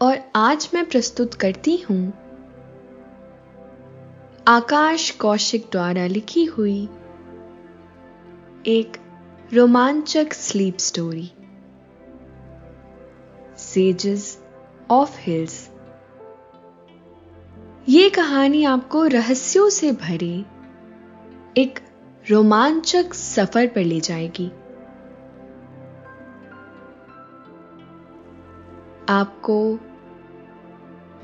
और आज मैं प्रस्तुत करती हूँ। आकाश कौशिक द्वारा लिखी हुई एक रोमांचक sleep story sages of hills ये कहानी आपको रहस्यों से भरे एक रोमांचक सफ़र पर ले जाएगी। आपको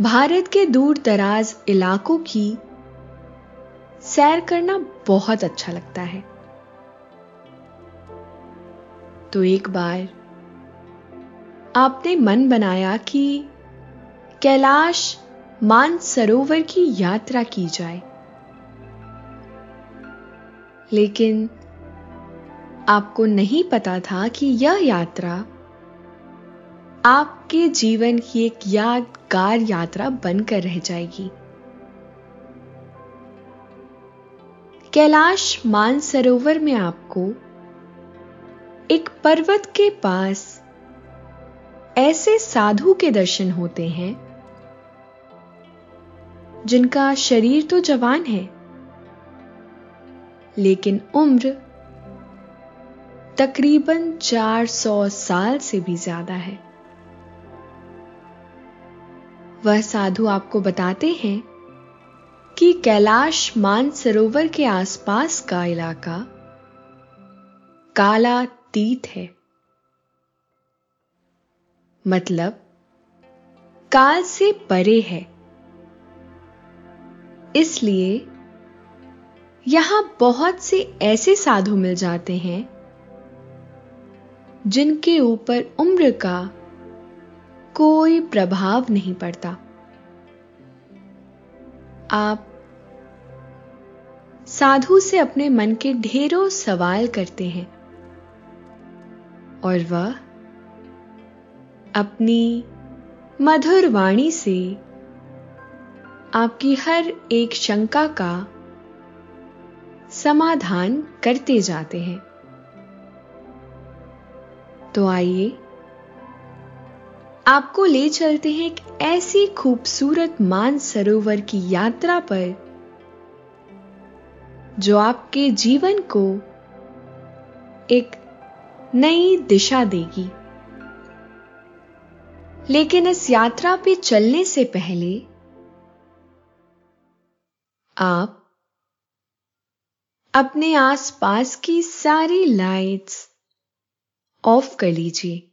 भारत के दूर दराज इलाकों की सैर करना बहुत अच्छा लगता है। तो एक बार आपने मन बनाया कि कैलाश मानसरोवर की यात्रा की जाए। लेकिन आपको नहीं पता था कि यह यात्रा आपके जीवन की एक यादगार यात्रा बनकर रह जाएगी। कैलाश मानसरोवर में आपको एक पर्वत के पास ऐसे साधु के दर्शन होते हैं, जिनका शरीर तो जवान है, लेकिन उम्र तकरीबन 400 साल से भी ज़्यादा है। वह साधु आपको बताते हैं कि कैलाश मानसरोवर के आसपास का इलाका काला तीत है। मतलब काल से परे है। इसलिए यहाँ बहुत से ऐसे साधु मिल जाते हैं जिनके ऊपर उम्र का कोई प्रभाव नहीं पड़ता। आप साधु से अपने मन के ढेरों सवाल करते हैं और वह अपनी मधुर वाणी से आपकी हर एक शंका का समाधान करते जाते हैं। तो आइए आपको ले चलते हैं एक ऐसी खूबसूरत मान सरोवर की यात्रा पर, जो आपके जीवन को एक नई दिशा देगी। लेकिन इस यात्रा पे चलने से पहले आप अपने आसपास की सारी लाइट्स ऑफ़ कर लीजिए।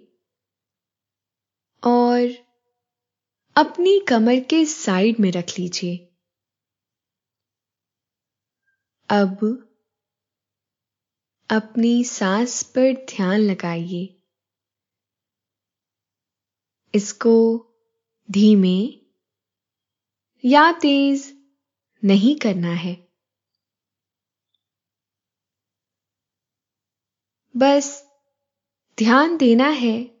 और अपनी कमर के साइड में रख लीजिए। अब अपनी सांस पर ध्यान लगाइए। इसको धीमे या तेज नहीं करना है। बस ध्यान देना है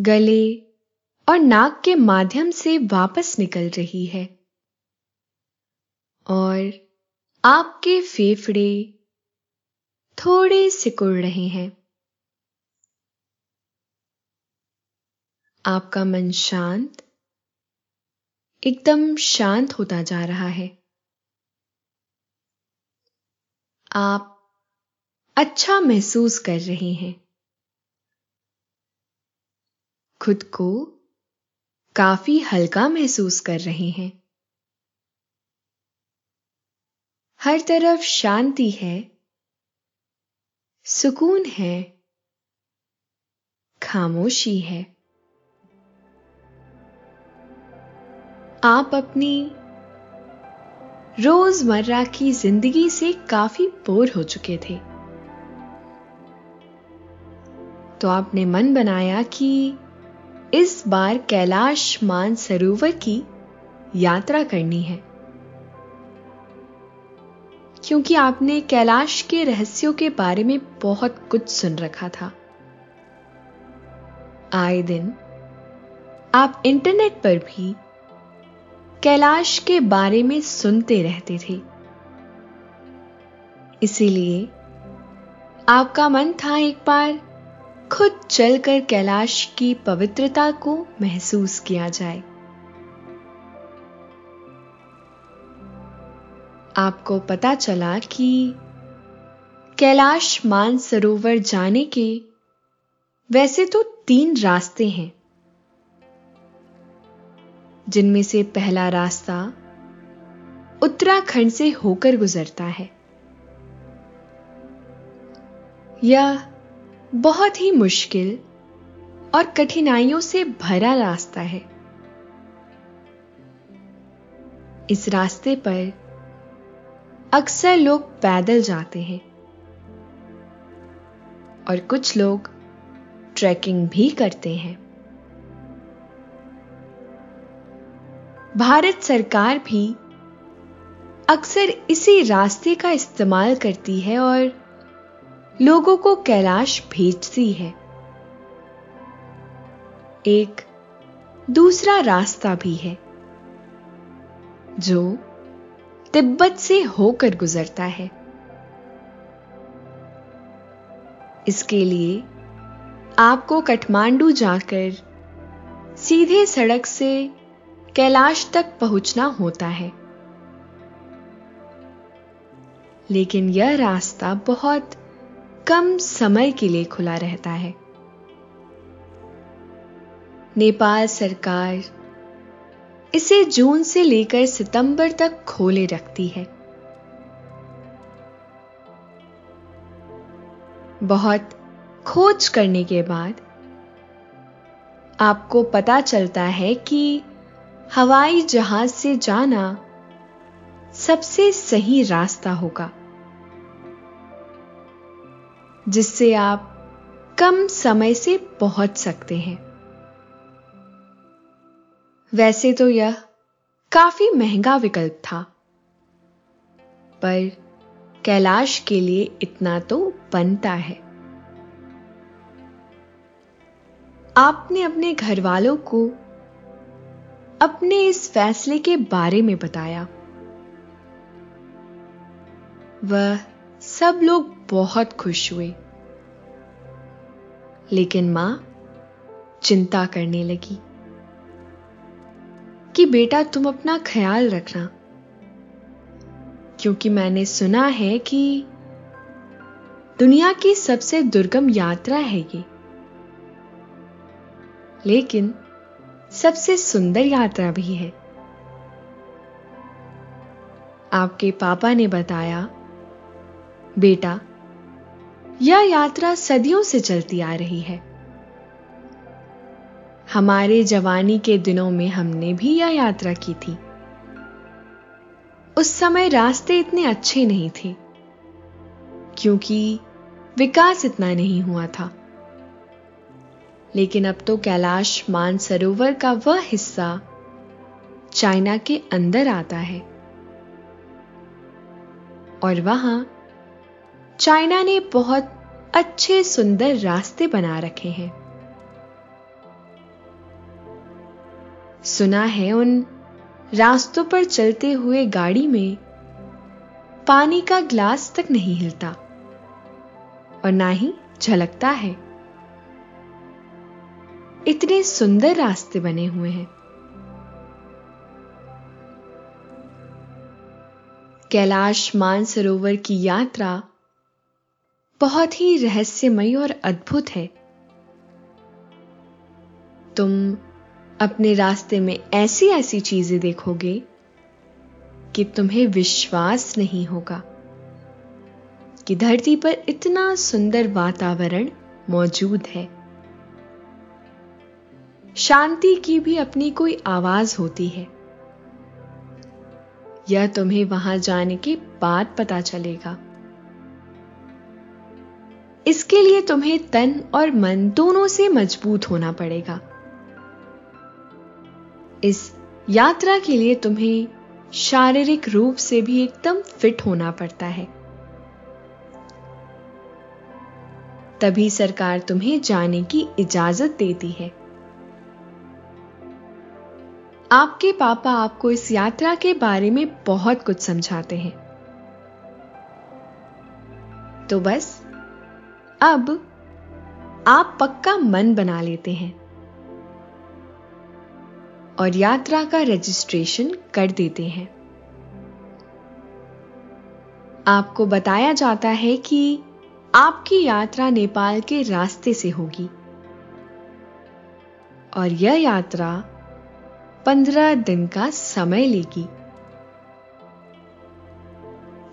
गले और नाक के माध्यम से वापस निकल रही है। और आपके फेफड़े थोड़े सिकुड़ रहे हैं। आपका मन शांत, एकदम शांत होता जा रहा है। आप अच्छा महसूस कर रहे हैं। खुद को काफ़ी हल्का महसूस कर रहे हैं। हर तरफ़ शांति है, सुकून है, खामोशी है। आप अपनी रोज़मर्रा की ज़िंदगी से काफ़ी बोर हो चुके थे। तो आपने मन बनाया कि इस बार कैलाश मान सरोवर की यात्रा करनी है। क्योंकि आपने कैलाश के रहस्यों के बारे में बहुत कुछ सुन रखा था। आए दिन आप इंटरनेट पर भी कैलाश के बारे में सुनते रहते थे। इसीलिए आपका मन था एक बार खुद चलकर कैलाश की पवित्रता को महसूस किया जाए। आपको पता चला कि कैलाश मानसरोवर जाने के वैसे तो तीन रास्ते हैं। जिनमें से पहला रास्ता उत्तराखंड से होकर गुजरता है। यह बहुत ही मुश्किल और कठिनाइयों से भरा रास्ता है। इस रास्ते पर अक्सर लोग पैदल जाते हैं और कुछ लोग ट्रैकिंग भी करते हैं। भारत सरकार भी अक्सर इसी रास्ते का इस्तेमाल करती है और लोगों को कैलाश भेजती है। एक दूसरा रास्ता भी है, जो तिब्बत से होकर गुजरता है। इसके लिए आपको कठमांडू जाकर सीधे सड़क से कैलाश तक पहुँचना होता है। लेकिन यह रास्ता बहुत कम समय के लिए खुला रहता है। नेपाल सरकार इसे जून से लेकर सितंबर तक खोले रखती है। बहुत खोज करने के बाद आपको पता चलता है कि हवाई जहाज़ से जाना सबसे सही रास्ता होगा। जिससे आप कम समय से पहुँच सकते हैं। वैसे तो यह काफ़ी महँगा विकल्प था, पर कैलाश के लिए इतना तो बनता है। आपने अपने घर वालों को अपने इस फैसले के बारे में बताया। वह सब लोग बहुत खुश हुए। लेकिन माँ चिंता करने लगी कि बेटा तुम अपना ख्याल रखना, क्योंकि मैंने सुना है कि दुनिया की सबसे दुर्गम यात्रा है ये। लेकिन सबसे सुंदर यात्रा भी है। आपके पापा ने बताया बेटा, यह यात्रा सदियों से चलती आ रही है। हमारे जवानी के दिनों में हमने भी यह यात्रा की थी। उस समय रास्ते इतने अच्छे नहीं थे, क्योंकि विकास इतना नहीं हुआ था। लेकिन अब तो कैलाश मानसरोवर का वह हिस्सा चाइना के अंदर आता है। और वहाँ चाइना ने बहुत अच्छे सुंदर रास्ते बना रखे हैं। सुना है उन रास्तों पर चलते हुए गाड़ी में पानी का ग्लास तक नहीं हिलता और ना ही झलकता है। इतने सुंदर रास्ते बने हुए हैं। कैलाश मानसरोवर की यात्रा बहुत ही रहस्यमयी और अद्भुत है। तुम अपने रास्ते में ऐसी ऐसी चीज़ें देखोगे कि तुम्हें विश्वास नहीं होगा कि धरती पर इतना सुंदर वातावरण मौजूद है। शांति की भी अपनी कोई आवाज़ होती है। यह तुम्हें वहाँ जाने के बाद पता चलेगा। इसके लिए तुम्हें तन और मन दोनों से मज़बूत होना पड़ेगा। इस यात्रा के लिए तुम्हें शारीरिक रूप से भी एकदम फिट होना पड़ता है। तभी सरकार तुम्हें जाने की इजाज़त देती है। आपके पापा आपको इस यात्रा के बारे में बहुत कुछ समझाते हैं। तो बस अब आप पक्का मन बना लेते हैं और यात्रा का रजिस्ट्रेशन कर देते हैं। आपको बताया जाता है कि आपकी यात्रा नेपाल के रास्ते से होगी और यह यात्रा पंद्रह दिन का समय लेगी।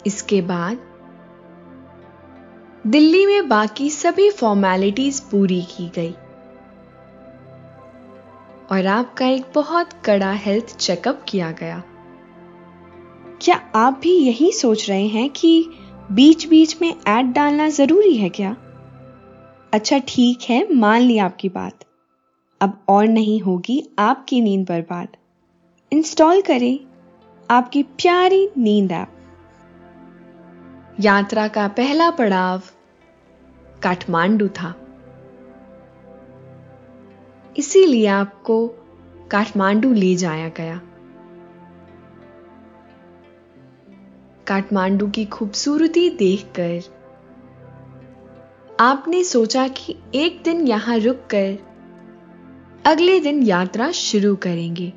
इसके बाद दिल्ली में बाकी सभी फॉर्मेलिटीज पूरी की गई। और आपका एक बहुत कड़ा हेल्थ चेकअप किया गया। क्या आप भी यही सोच रहे हैं कि बीच बीच में ऐड डालना ज़रूरी है क्या? अच्छा ठीक है, मान ली आपकी बात। अब और नहीं होगी आपकी नींद बर्बाद। इंस्टॉल करें आपकी प्यारी नींद ऐप यात्रा का पहला पड़ाव काठमांडू था। इसीलिए आपको काठमांडू ले जाया गया। काठमांडू की खूबसूरती देखकर आपने सोचा कि एक दिन यहाँ रुककर अगले दिन यात्रा शुरू करेंगे।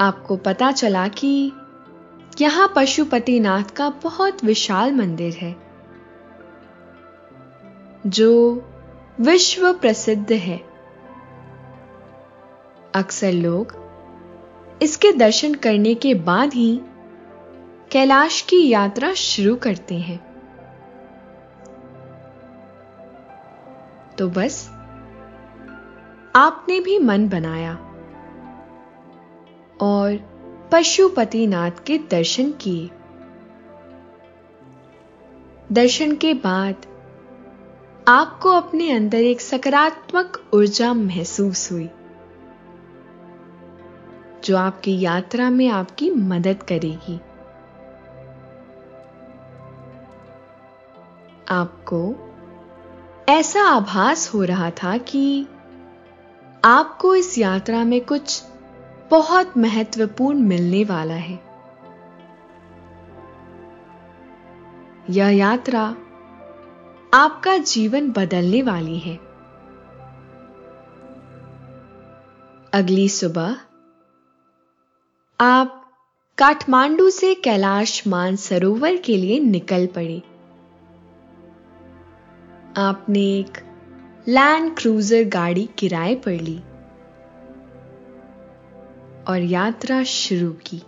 आपको पता चला कि यहाँ पशुपतिनाथ का बहुत विशाल मंदिर है, जो विश्व प्रसिद्ध है। अक्सर लोग इसके दर्शन करने के बाद ही कैलाश की यात्रा शुरू करते हैं। तो बस, आपने भी मन बनाया और पशुपतिनाथ के दर्शन किए। दर्शन के बाद आपको अपने अंदर एक सकारात्मक ऊर्जा महसूस हुई, जो आपकी यात्रा में आपकी मदद करेगी। आपको ऐसा आभास हो रहा था कि आपको इस यात्रा में कुछ बहुत महत्वपूर्ण मिलने वाला है। यह यात्रा आपका जीवन बदलने वाली है। अगली सुबह आप काठमांडू से कैलाश मानसरोवर के लिए निकल पड़े। आपने एक लैंड क्रूजर गाड़ी किराए पर ली। और यात्रा शुरू की।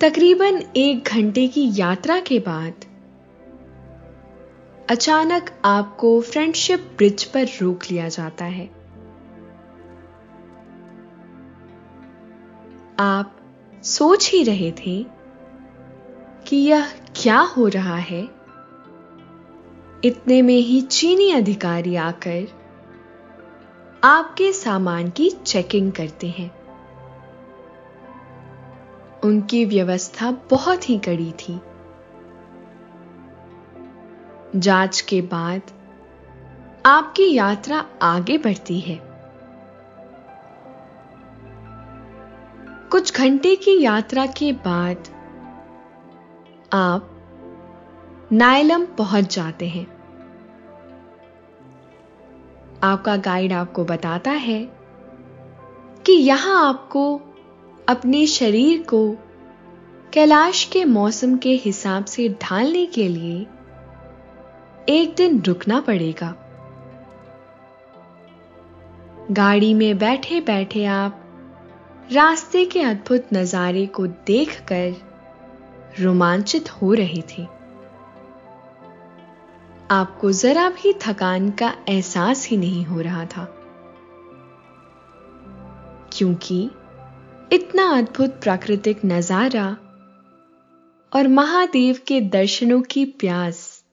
तकरीबन एक घंटे की यात्रा के बाद, अचानक आपको फ्रेंडशिप ब्रिज पर रोक लिया जाता है। आप सोच ही रहे थे कि यह क्या हो रहा है। इतने में ही चीनी अधिकारी आकर आपके सामान की चेकिंग करते हैं। उनकी व्यवस्था बहुत ही कड़ी थी। जाँच के बाद आपकी यात्रा आगे बढ़ती है। कुछ घंटे की यात्रा के बाद आप नायलम पहुँच जाते हैं। आपका गाइड आपको बताता है कि यहाँ आपको अपने शरीर को कैलाश के मौसम के हिसाब से ढालने के लिए एक दिन रुकना पड़ेगा। गाड़ी में बैठे बैठे आप रास्ते के अद्भुत नजारे को देखकर रोमांचित हो रहे थे। आपको जरा भी थकान का एहसास ही नहीं हो रहा था। क्योंकि इतना अद्भुत प्राकृतिक नज़ारा और महादेव के दर्शनों की प्यास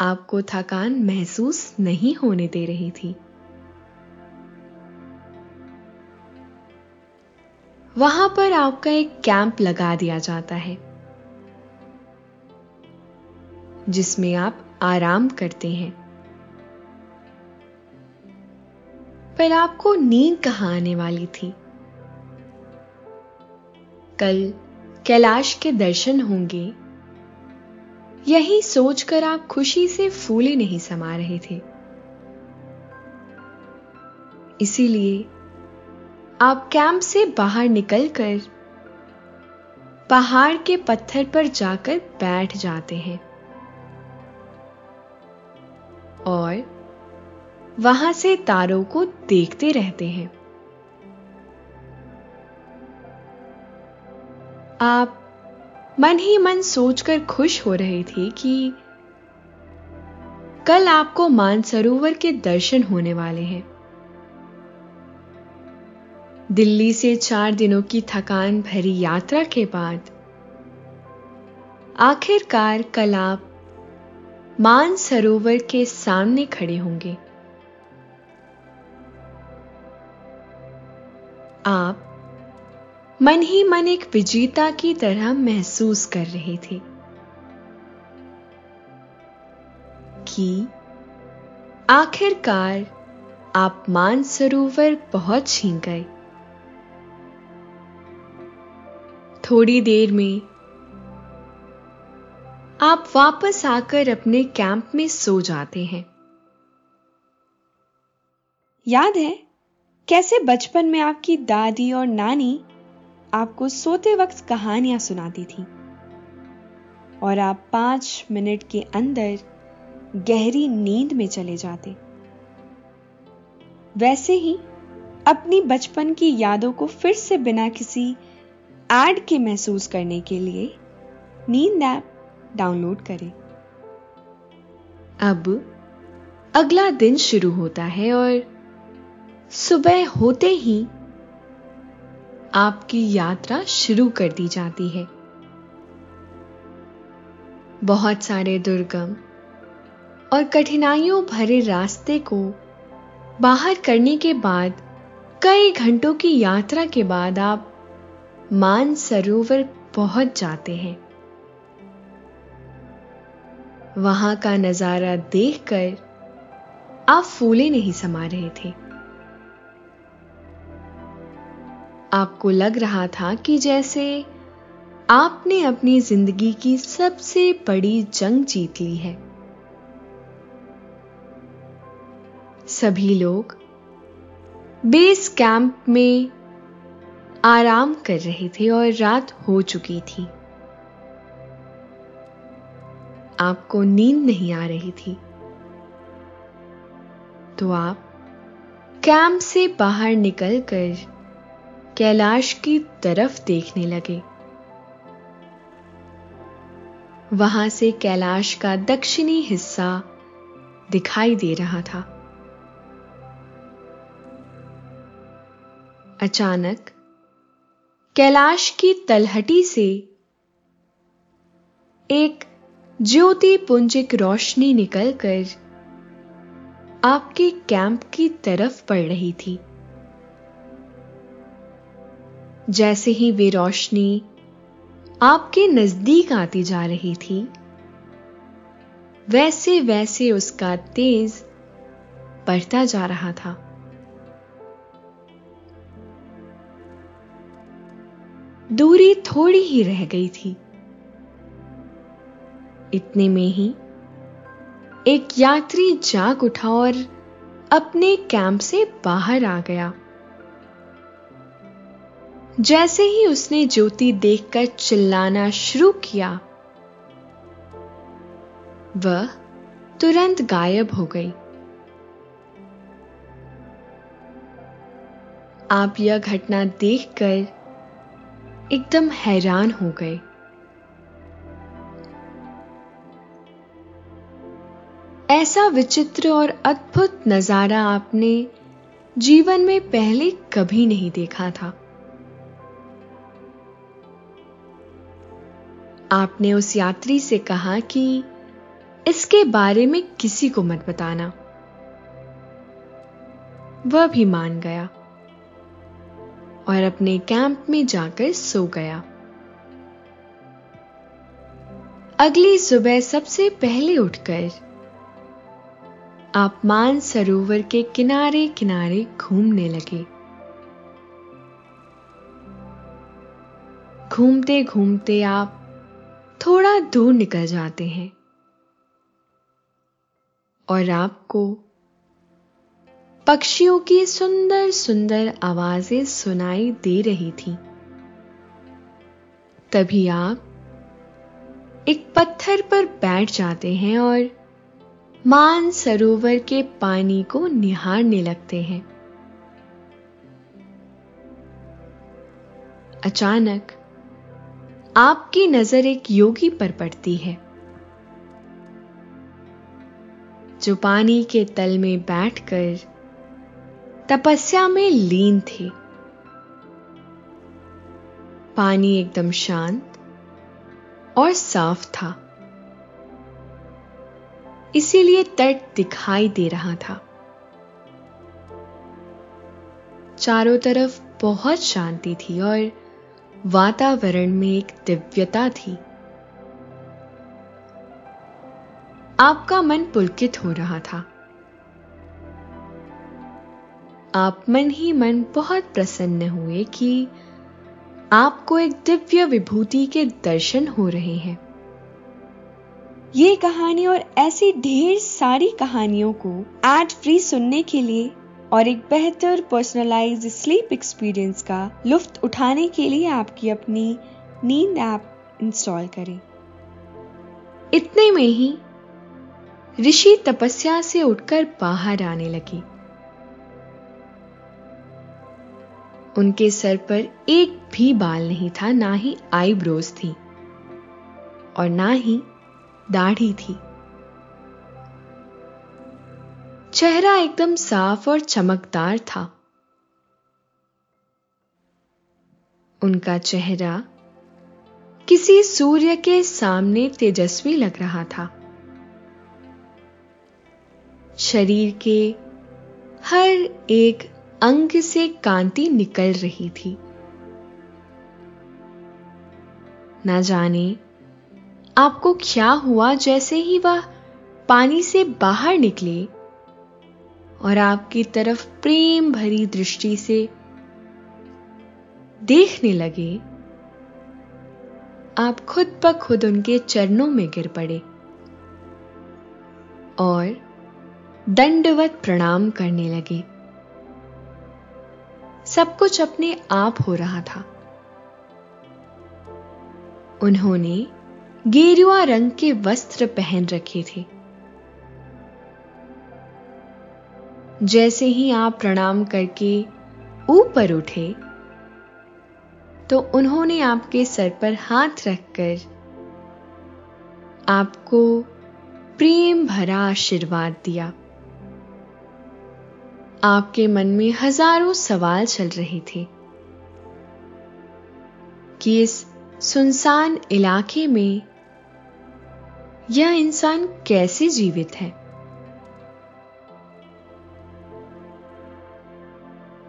आपको थकान महसूस नहीं होने दे रही थी। वहाँ पर आपका एक कैंप लगा दिया जाता है। जिसमें आप आराम करते हैं। पर आपको नींद कहाँ आने वाली थी? कल कैलाश के दर्शन होंगे। यही सोचकर आप खुशी से फूले नहीं समा रहे थे। इसीलिए आप कैंप से बाहर निकलकर पहाड़ के पत्थर पर जाकर बैठ जाते हैं। और वहाँ से तारों को देखते रहते हैं। आप मन ही मन सोचकर खुश हो रहे थे कि कल आपको मानसरोवर के दर्शन होने वाले हैं। दिल्ली से चार दिनों की थकान भरी यात्रा के बाद आखिरकार कल आप मानसरोवर के सामने खड़े होंगे। आप मन ही मन एक विजेता की तरह महसूस कर रहे थे कि आखिरकार आप मानसरोवर पहुँच ही गए। थोड़ी देर में आप वापस आकर अपने कैंप में सो जाते हैं। याद है, कैसे बचपन में आपकी दादी और नानी आपको सोते वक्त कहानियाँ सुनाती थी और आप पाँच मिनट के अंदर गहरी नींद में चले जाते। वैसे ही अपनी बचपन की यादों को फिर से बिना किसी एड के महसूस करने के लिए नींद ऐप डाउनलोड करें। अब अगला दिन शुरू होता है और सुबह होते ही आपकी यात्रा शुरू कर दी जाती है। बहुत सारे दुर्गम और कठिनाइयों भरे रास्ते को बाहर करने के बाद, कई घंटों की यात्रा के बाद आप मान सरोवर पहुँच जाते हैं। वहाँ का नज़ारा देखकर आप फूले नहीं समा रहे थे। आपको लग रहा था कि जैसे आपने अपनी ज़िंदगी की सबसे बड़ी जंग जीत ली है। सभी लोग बेस कैंप में आराम कर रहे थे और रात हो चुकी थी। आपको नींद नहीं आ रही थी। तो आप कैंप से बाहर निकलकर कैलाश की तरफ़ देखने लगे। वहाँ से कैलाश का दक्षिणी हिस्सा दिखाई दे रहा था। अचानक कैलाश की तलहटी से एक ज्योति पुंजिक रोशनी निकलकर आपके कैंप की तरफ़ पड़ रही थी। जैसे ही वे रोशनी आपके नज़दीक आती जा रही थी वैसे वैसे उसका तेज बढ़ता जा रहा था। दूरी थोड़ी ही रह गई थी। इतने में ही एक यात्री जाग उठा और अपने कैंप से बाहर आ गया। जैसे ही उसने ज्योति देखकर चिल्लाना शुरू किया, वह तुरंत गायब हो गई। आप यह घटना देखकर एकदम हैरान हो गए। ऐसा विचित्र और अद्भुत नज़ारा आपने जीवन में पहले कभी नहीं देखा था। आपने उस यात्री से कहा कि इसके बारे में किसी को मत बताना। वह भी मान गया और अपने कैंप में जाकर सो गया। अगली सुबह सबसे पहले उठकर आप मान सरोवर के किनारे किनारे घूमने लगे। घूमते घूमते आप थोड़ा दूर निकल जाते हैं और आपको पक्षियों की सुंदर सुंदर आवाज़ें सुनाई दे रही थी। तभी आप एक पत्थर पर बैठ जाते हैं और मान सरोवर के पानी को निहारने लगते हैं। अचानक, आपकी नज़र एक योगी पर पड़ती है, जो पानी के तल में बैठकर तपस्या में लीन थे। पानी एकदम शांत और साफ़ था। इसीलिए तट दिखाई दे रहा था। चारों तरफ़ बहुत शांति थी और वातावरण में एक दिव्यता थी। आपका मन पुलकित हो रहा था। आप मन ही मन बहुत प्रसन्न हुए कि आपको एक दिव्य विभूति के दर्शन हो रहे हैं। ये कहानी और ऐसी ढेर सारी कहानियों को एड फ्री सुनने के लिए और एक बेहतर पर्सनलाइज स्लीप एक्सपीरियंस का लुफ्त उठाने के लिए आपकी अपनी नींद ऐप इंस्टॉल करें। इतने में ही ऋषि तपस्या से उठकर बाहर आने लगी। उनके सर पर एक भी बाल नहीं था, ना ही आईब्रोज थी और ना ही दाढ़ी थी। चेहरा एकदम साफ़ और चमकदार था। उनका चेहरा किसी सूर्य के सामने तेजस्वी लग रहा था। शरीर के हर एक अंग से कांति निकल रही थी। ना जाने आपको क्या हुआ जैसे ही वह पानी से बाहर निकले और आपकी तरफ़ प्रेम भरी दृष्टि से देखने लगे? आप खुद ब खुद उनके चरणों में गिर पड़े और दंडवत प्रणाम करने लगे। सब कुछ अपने आप हो रहा था। उन्होंने गेरुआ रंग के वस्त्र पहन रखे थे। जैसे ही आप प्रणाम करके ऊपर उठे तो उन्होंने आपके सर पर हाथ रखकर आपको प्रेम भरा आशीर्वाद दिया। आपके मन में हज़ारों सवाल चल रहे थे कि इस सुनसान इलाके में यह इंसान कैसे जीवित है?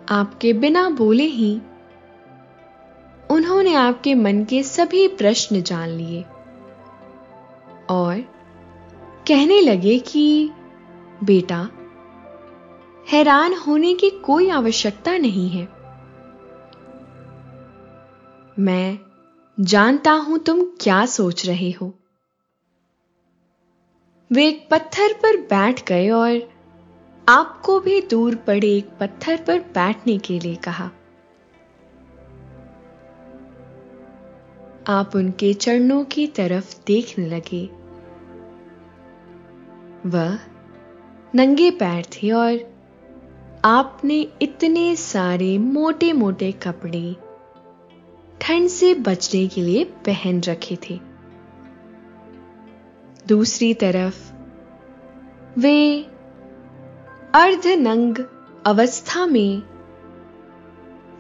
आपके बिना बोले ही उन्होंने आपके मन के सभी प्रश्न जान लिए और कहने लगे कि, बेटा, हैरान होने की कोई आवश्यकता नहीं है। मैं जानता हूँ तुम क्या सोच रहे हो। वे एक पत्थर पर बैठ गए और आपको भी दूर पड़े एक पत्थर पर बैठने के लिए कहा। आप उनके चरणों की तरफ़ देखने लगे। वह नंगे पैर थे और आपने इतने सारे मोटे मोटे कपड़े ठंड से बचने के लिए पहन रखे थे। दूसरी तरफ़, वे अर्धनंग अवस्था में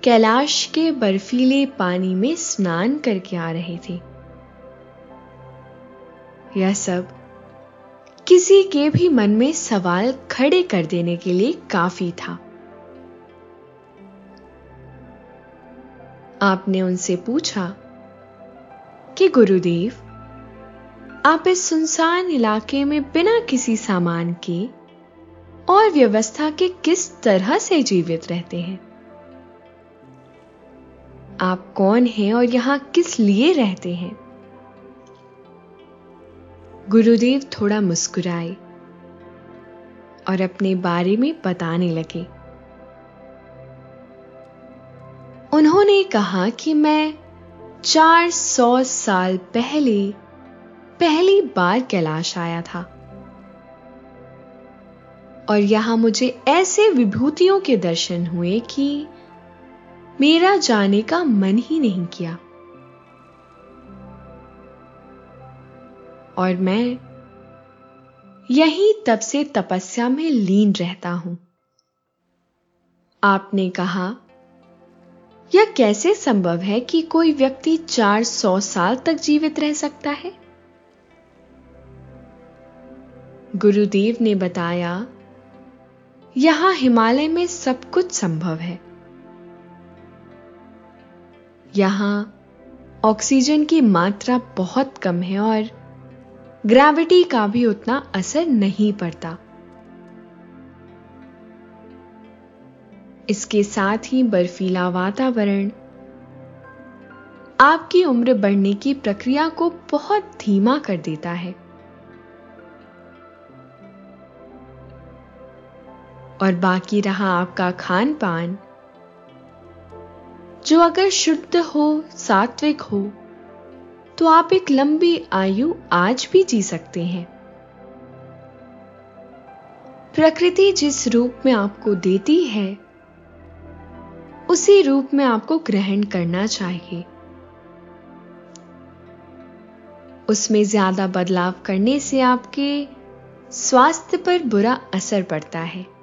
कैलाश के बर्फीले पानी में स्नान करके आ रहे थे। यह सब किसी के भी मन में सवाल खड़े कर देने के लिए काफ़ी था। आपने उनसे पूछा कि, गुरुदेव आप इस सुनसान इलाके में बिना किसी सामान के और व्यवस्था के किस तरह से जीवित रहते हैं? आप कौन हैं और यहाँ किस लिए रहते हैं? गुरुदेव थोड़ा मुस्कुराए और अपने बारे में बताने लगे। उन्होंने कहा कि मैं चार सौ साल पहले पहली बार कैलाश आया था। और यहाँ मुझे ऐसे विभूतियों के दर्शन हुए कि मेरा जाने का मन ही नहीं किया। और मैं यही तब से तपस्या में लीन रहता हूँ। आपने कहा, यह कैसे संभव है कि कोई व्यक्ति चार सौ साल तक जीवित रह सकता है? गुरुदेव ने बताया, यहाँ हिमालय में सब कुछ संभव है। यहाँ ऑक्सीजन की मात्रा बहुत कम है और ग्रेविटी का भी उतना असर नहीं पड़ता। इसके साथ ही बर्फीला वातावरण, आपकी उम्र बढ़ने की प्रक्रिया को बहुत धीमा कर देता है। और बाकी रहा आपका खान पान जो अगर शुद्ध हो, सात्विक हो तो आप एक लंबी आयु आज भी जी सकते हैं। प्रकृति जिस रूप में आपको देती है, उसी रूप में आपको ग्रहण करना चाहिए। उसमें ज़्यादा बदलाव करने से आपके स्वास्थ्य पर बुरा असर पड़ता है।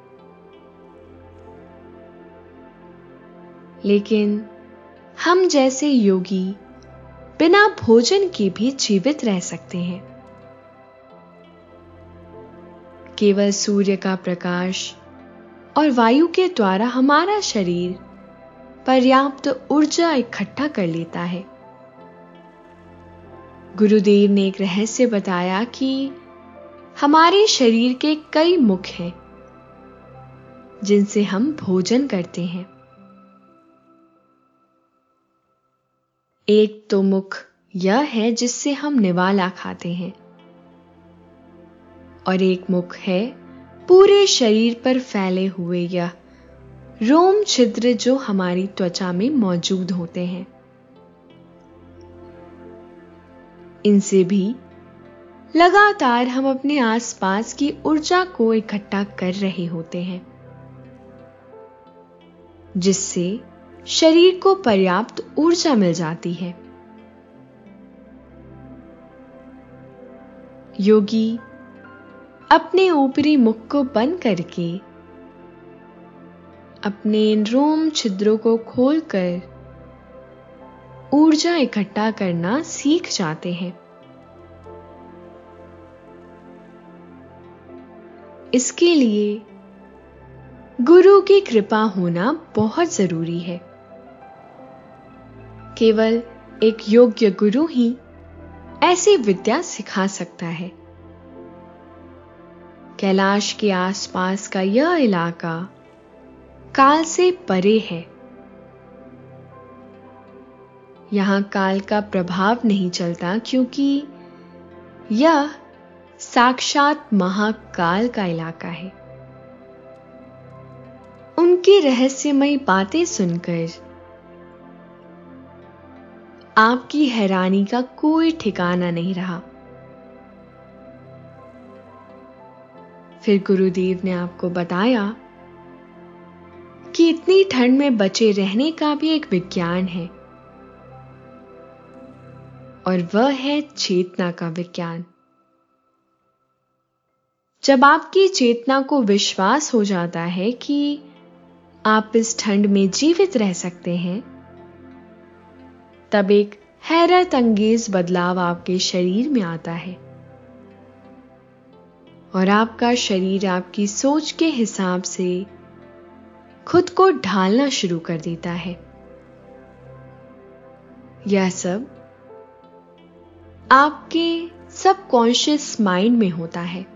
लेकिन हम जैसे योगी बिना भोजन के भी जीवित रह सकते हैं। केवल सूर्य का प्रकाश और वायु के द्वारा हमारा शरीर पर्याप्त ऊर्जा इकट्ठा कर लेता है। गुरुदेव ने एक रहस्य बताया कि हमारे शरीर के कई मुख हैं, जिनसे हम भोजन करते हैं। एक तो मुख यह है जिससे हम निवाला खाते हैं और एक मुख है पूरे शरीर पर फैले हुए यह रोम छिद्र जो हमारी त्वचा में मौजूद होते हैं। इनसे भी लगातार हम अपने आसपास की ऊर्जा को इकट्ठा कर रहे होते हैं, जिससे शरीर को पर्याप्त ऊर्जा मिल जाती है। योगी, अपने ऊपरी मुख को बंद करके, अपने रोम छिद्रों को खोलकर, ऊर्जा इकट्ठा करना सीख जाते हैं। इसके लिए गुरु की कृपा होना बहुत ज़रूरी है। केवल एक योग्य गुरु ही ऐसी विद्या सिखा सकता है। कैलाश के आसपास का यह इलाका काल से परे है। यहाँ काल का प्रभाव नहीं चलता क्योंकि यह साक्षात महाकाल का इलाका है। उनकी रहस्यमयी बातें सुनकर आपकी हैरानी का कोई ठिकाना नहीं रहा। फिर गुरुदेव ने आपको बताया कि इतनी ठंड में बचे रहने का भी एक विज्ञान है। और वह है चेतना का विज्ञान। जब आपकी चेतना को विश्वास हो जाता है कि आप इस ठंड में जीवित रह सकते हैं तब एक हैरत अंगेज बदलाव आपके शरीर में आता है। और आपका शरीर आपकी सोच के हिसाब से खुद को ढालना शुरू कर देता है। यह सब आपके सबकॉन्शियस माइंड में होता है।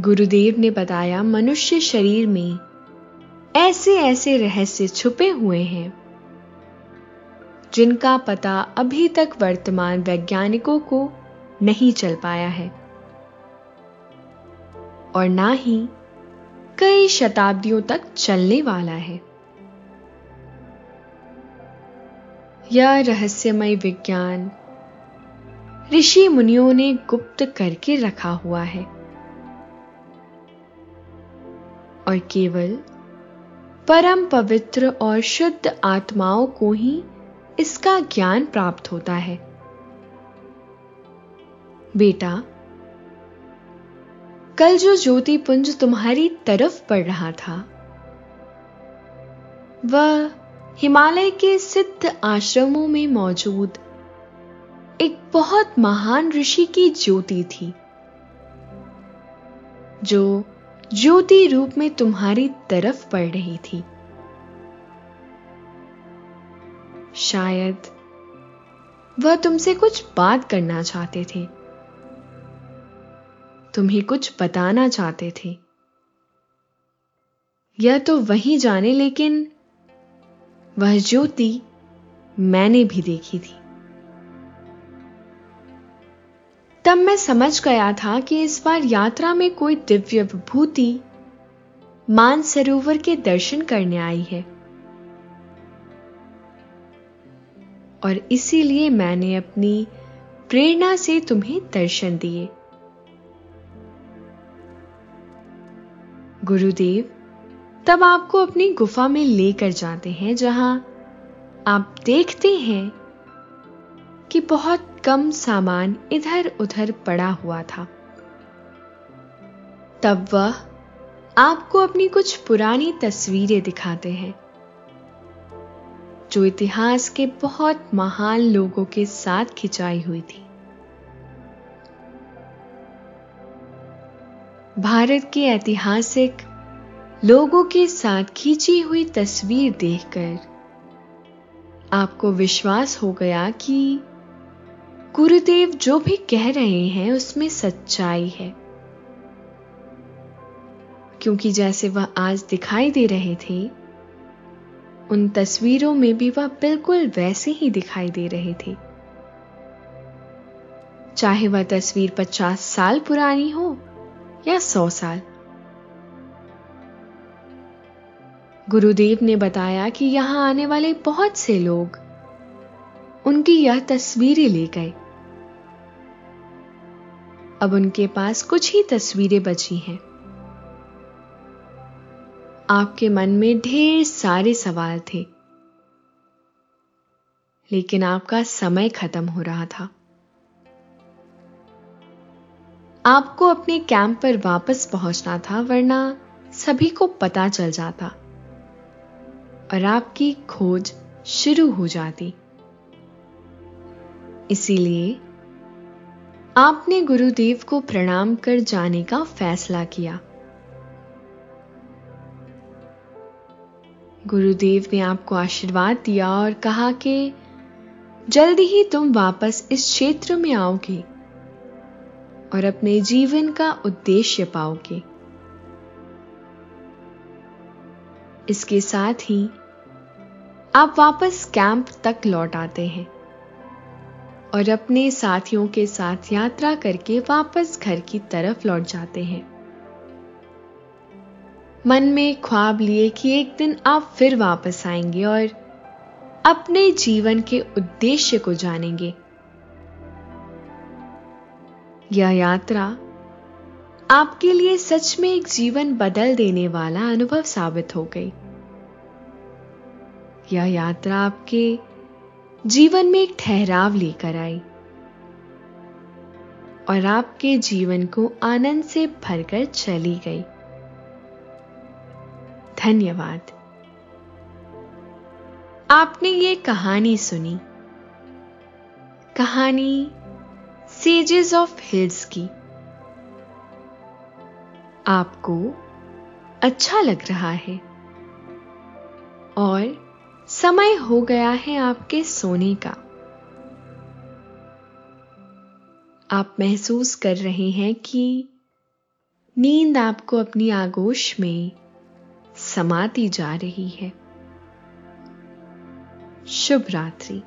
गुरुदेव ने बताया, मनुष्य शरीर में ऐसे ऐसे रहस्य छुपे हुए हैं, जिनका पता अभी तक वर्तमान वैज्ञानिकों को नहीं चल पाया है। और ना ही कई शताब्दियों तक चलने वाला है। यह रहस्यमय विज्ञान ऋषि मुनियों ने गुप्त करके रखा हुआ है। और केवल परम पवित्र और शुद्ध आत्माओं को ही इसका ज्ञान प्राप्त होता है। बेटा, कल जो ज्योति पुंज तुम्हारी तरफ़ पड़ रहा था, वह हिमालय के सिद्ध आश्रमों में मौजूद एक बहुत महान ऋषि की ज्योति थी, जो ज्योति रूप में तुम्हारी तरफ़ पड़ रही थी। शायद वह तुमसे कुछ बात करना चाहते थे। तुम्हें कुछ बताना चाहते थे। यह तो वही जाने, लेकिन वह ज्योति मैंने भी देखी थी। तब मैं समझ गया था कि इस बार यात्रा में कोई दिव्य विभूति मानसरोवर के दर्शन करने आई है। और इसीलिए मैंने अपनी प्रेरणा से तुम्हें दर्शन दिए। गुरुदेव, तब आपको अपनी गुफा में लेकर जाते हैं, जहाँ आप देखते हैं कि बहुत कम सामान इधर उधर पड़ा हुआ था। तब वह आपको अपनी कुछ पुरानी तस्वीरें दिखाते हैं, जो इतिहास के बहुत महान लोगों के साथ खिंचाई हुई थी। भारत के ऐतिहासिक लोगों के साथ खींची हुई तस्वीर देखकर आपको विश्वास हो गया कि गुरुदेव जो भी कह रहे हैं, उसमें सच्चाई है। क्योंकि जैसे वह आज दिखाई दे रहे थे, उन तस्वीरों में भी वह बिल्कुल वैसे ही दिखाई दे रहे थे। चाहे वह तस्वीर पचास साल पुरानी हो या सौ साल। गुरुदेव ने बताया कि यहाँ आने वाले बहुत से लोग उनकी यह तस्वीरें ले गए। अब उनके पास कुछ ही तस्वीरें बची हैं। आपके मन में ढेर सारे सवाल थे। लेकिन आपका समय खत्म हो रहा था। आपको अपने कैंप पर वापस पहुँचना था, वरना सभी को पता चल जाता और आपकी खोज शुरू हो जाती। इसीलिए आपने गुरुदेव को प्रणाम कर जाने का फैसला किया। गुरुदेव ने आपको आशीर्वाद दिया और कहा कि जल्दी ही तुम वापस इस क्षेत्र में आओगे और अपने जीवन का उद्देश्य पाओगे। इसके साथ ही आप वापस कैंप तक लौट आते हैं। और अपने साथियों के साथ यात्रा करके वापस घर की तरफ़ लौट जाते हैं। मन में ख्वाब लिए कि एक दिन आप फिर वापस आएँगे और अपने जीवन के उद्देश्य को जानेंगे। यह यात्रा आपके लिए सच में एक जीवन बदल देने वाला अनुभव साबित हो गई। यह यात्रा आपके जीवन में एक ठहराव लेकर आई और आपके जीवन को आनंद से भरकर चली गई। धन्यवाद। आपने ये कहानी सुनी। कहानी सेजेस ऑफ़ हिल्स की। आपको अच्छा लग रहा है। और समय हो गया है आपके सोने का। आप महसूस कर रहे हैं कि नींद आपको अपनी आगोश में समाती जा रही है। शुभ रात्रि।